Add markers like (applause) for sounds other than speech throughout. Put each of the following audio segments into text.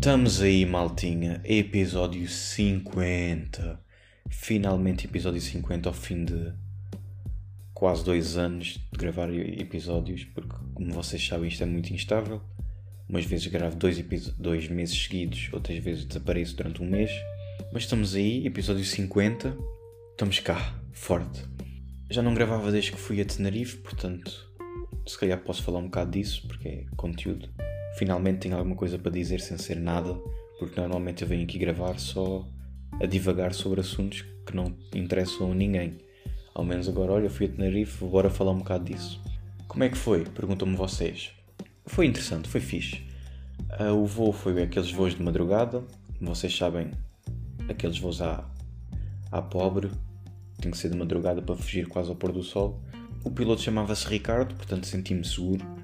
Estamos aí, maltinha. Episódio 50. Finalmente, episódio 50 ao fim de quase dois anos de gravar episódios, porque, como vocês sabem, isto é muito instável. Umas vezes gravo dois, dois meses seguidos, outras vezes desapareço durante um mês. Mas estamos aí, episódio 50. Estamos cá, forte. Já não gravava desde que fui a Tenerife, portanto, se calhar posso falar um bocado disso, porque é conteúdo. Finalmente tenho alguma coisa para dizer sem ser nada, porque normalmente eu venho aqui gravar só a divagar sobre assuntos que não interessam a ninguém. Ao menos agora, olha, fui a Tenerife, bora falar um bocado disso. Como é que foi? Perguntam-me vocês. Foi interessante, foi fixe. Uh, o voo foi aqueles voos de madrugada, vocês sabem, aqueles voos à, à pobre, tem que ser de madrugada para fugir quase ao pôr do sol. O piloto chamava-se Ricardo, portanto senti-me seguro.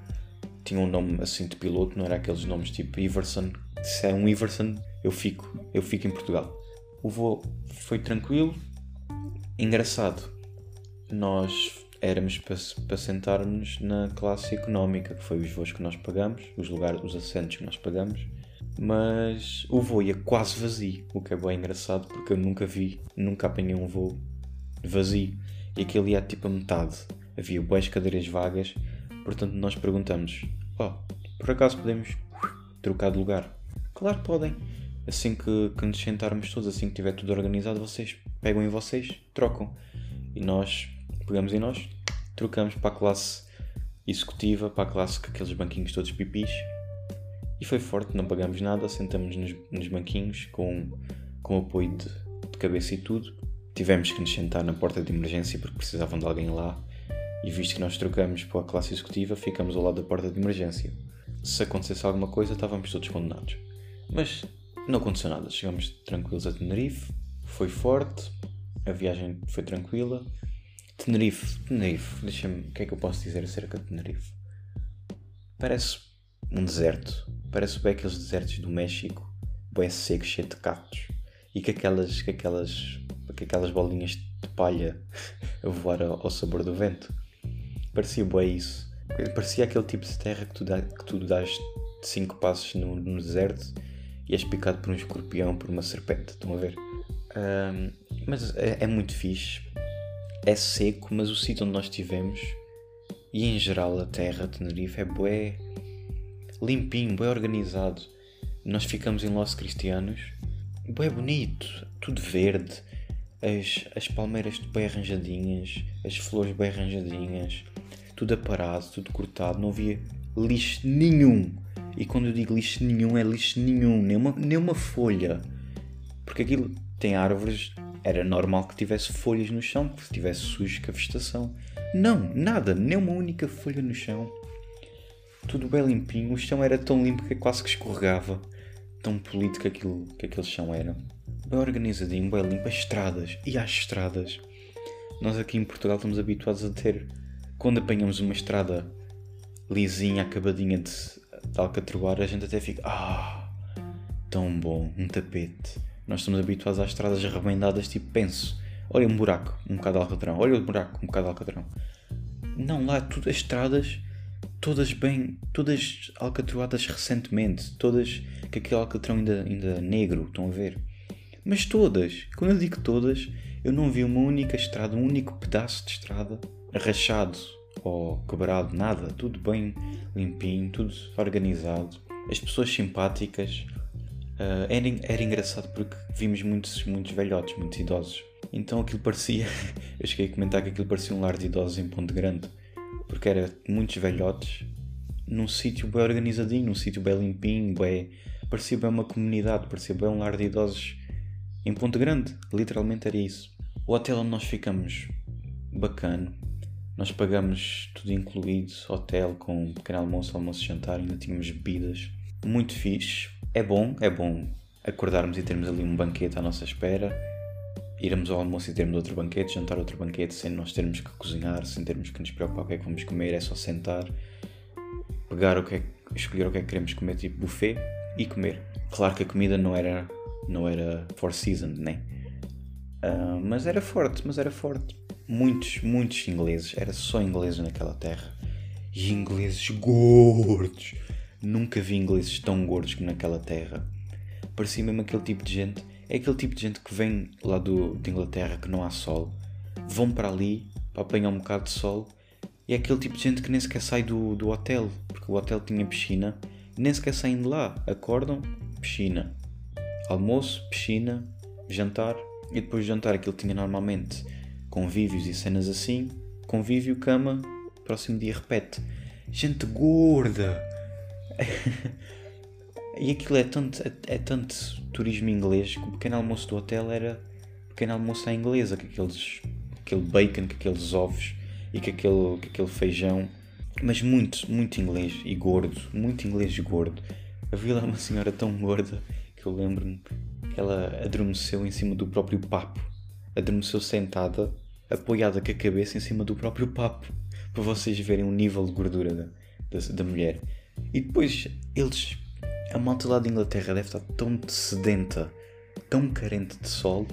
Tinha um nome assim de piloto, não era aqueles nomes tipo Iverson. Se é um Iverson, eu fico, eu fico em Portugal. O voo foi tranquilo, engraçado. Nós éramos para, para sentarmos na classe económica, que foi os voos que nós pagamos, os lugares, os assentos que nós pagamos. Mas o voo ia quase vazio, o que é bem engraçado porque eu nunca vi, nunca apanhei um voo vazio. E aquele ia tipo a metade. Havia boas cadeiras vagas, portanto nós perguntamos: oh, por acaso podemos trocar de lugar? Claro podem. Assim que, que nos sentarmos todos, assim que tiver tudo organizado, vocês pegam em vocês, trocam. E nós pegamos em nós, trocamos para a classe executiva, para a classe com aqueles banquinhos todos pipis. E foi forte, não pagamos nada, sentamos nos, nos banquinhos com, com apoio de, de cabeça e tudo. Tivemos que nos sentar na porta de emergência porque precisavam de alguém lá. E visto que nós trocamos para a classe executiva, ficamos ao lado da porta de emergência. Se acontecesse alguma coisa, estávamos todos condenados. Mas não aconteceu nada. Chegamos tranquilos a Tenerife, foi forte, a viagem foi tranquila. Tenerife, Tenerife, deixa-me, o que é que eu posso dizer acerca de Tenerife? Parece um deserto, parece bem aqueles desertos do México, bem seco, cheio de cactos e com aquelas, com aquelas, com aquelas bolinhas de palha (laughs) a voar ao, ao sabor do vento. Parecia bem isso. Parecia aquele tipo de terra que tu, dá, que tu dás cinco passos no, no deserto e és picado por um escorpião, por uma serpente. Estão a ver? Um, mas é, é, muito fixe. É seco, mas o sítio onde nós estivemos e em geral a terra, Tenerife, é bué limpinho, bué organizado. Nós ficamos em Los Cristianos, bué bonito, tudo verde, as, as palmeiras bem arranjadinhas, as flores bem arranjadinhas, tudo aparado, tudo cortado, não havia lixo nenhum. E quando eu digo lixo nenhum, é lixo nenhum, nem uma, nem uma folha. Porque aquilo tem árvores, era normal que tivesse folhas no chão, que estivesse sujo com a vegetação. Não, nada, nem uma única folha no chão. Tudo bem limpinho, o chão era tão limpo que quase que escorregava. Tão polido que, aquilo, que aquele chão era. Bem organizadinho, bem limpo, as estradas. E as estradas. Nós aqui em Portugal estamos habituados a ter. Quando apanhamos uma estrada lisinha, acabadinha de, de alcatroar, a gente até fica. Ah, tão bom, um tapete. Nós estamos habituados às estradas remendadas, tipo, penso, olha um buraco, um bocado de alcatrão, olha o buraco, um bocado de alcatrão. Não, lá tudo as estradas, todas bem, todas alcatroadas recentemente, todas com aquele alcatrão ainda, ainda negro, estão a ver? Mas todas, quando eu digo todas, eu não vi uma única estrada, um único pedaço de estrada rachado ou quebrado, nada, tudo bem limpinho, tudo organizado, as pessoas simpáticas. Uh, era, era engraçado porque vimos muitos, muitos velhotes, muitos idosos. Então aquilo parecia, (laughs) eu cheguei a comentar que aquilo parecia um lar de idosos em Ponte Grande, porque era muitos velhotes num sítio bem organizadinho, num sítio bem limpinho, bem, parecia bem uma comunidade, parecia bem um lar de idosos em Ponte Grande, literalmente era isso. O hotel onde nós ficamos, bacana, nós pagamos tudo incluído, hotel com pequeno almoço, almoço jantar, ainda tínhamos bebidas. Muito fixe. É bom, é bom acordarmos e termos ali um banquete à nossa espera, irmos ao almoço e termos outro banquete, jantar outro banquete, sem nós termos que cozinhar, sem termos que nos preocupar o que é que vamos comer, é só sentar, pegar o que é, escolher o que é que queremos comer, tipo buffet, e comer. Claro que a comida não era, não era for season, né? Uh, mas era forte, mas era forte muitos, muitos ingleses, era só ingleses naquela terra. E ingleses gordos. Nunca vi ingleses tão gordos como naquela terra. Parecia mesmo aquele tipo de gente. É aquele tipo de gente que vem lá do, de Inglaterra que não há sol, vão para ali para apanhar um bocado de sol e é aquele tipo de gente que nem sequer sai do, do hotel, porque o hotel tinha piscina, nem sequer saem de lá. Acordam, piscina. Almoço, piscina, jantar, e depois de jantar aquilo tinha normalmente convívios e cenas assim, convívio, cama, próximo dia repete. Gente gorda! (laughs) e aquilo é tanto, é, é, tanto turismo inglês que o pequeno almoço do hotel era pequeno almoço à inglesa, com aqueles, aquele bacon, com aqueles ovos e com aquele, com aquele feijão. Mas muito, muito inglês e gordo, muito inglês e gordo. Havia lá uma senhora tão gorda que eu lembro-me ela adormeceu em cima do próprio papo. Adormeceu sentada, apoiada com a cabeça em cima do próprio papo, para vocês verem o nível de gordura da, da, da mulher. E depois eles, a malta lá de Inglaterra deve estar tão sedenta, tão carente de sol,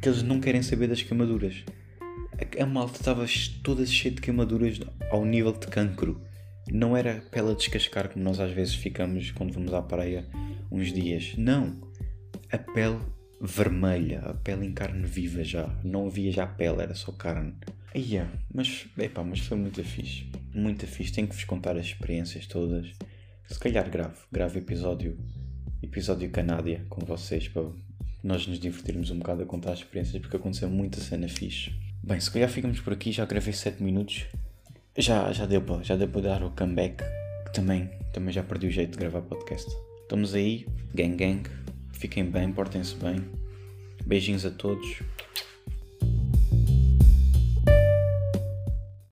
que eles não querem saber das queimaduras. A, a malta estava toda cheia de queimaduras ao nível de cancro. Não era pele a descascar como nós às vezes ficamos quando vamos à praia uns dias. Não. A pele vermelha, a pele em carne viva já. Não havia já pele, era só carne. Ia, mas, epá, mas foi muito fixe. Muito fixe. Tenho que vos contar as experiências todas. Se calhar grave, grave episódio, episódio Canádia com vocês para nós nos divertirmos um bocado a contar as experiências porque aconteceu muita cena fixe. Bem, se calhar ficamos por aqui, já gravei 7 minutos. Já, já deu para já deu para dar o comeback, que também, também já perdi o jeito de gravar podcast. Estamos aí, gang gang, fiquem bem, portem-se bem. Beijinhos a todos.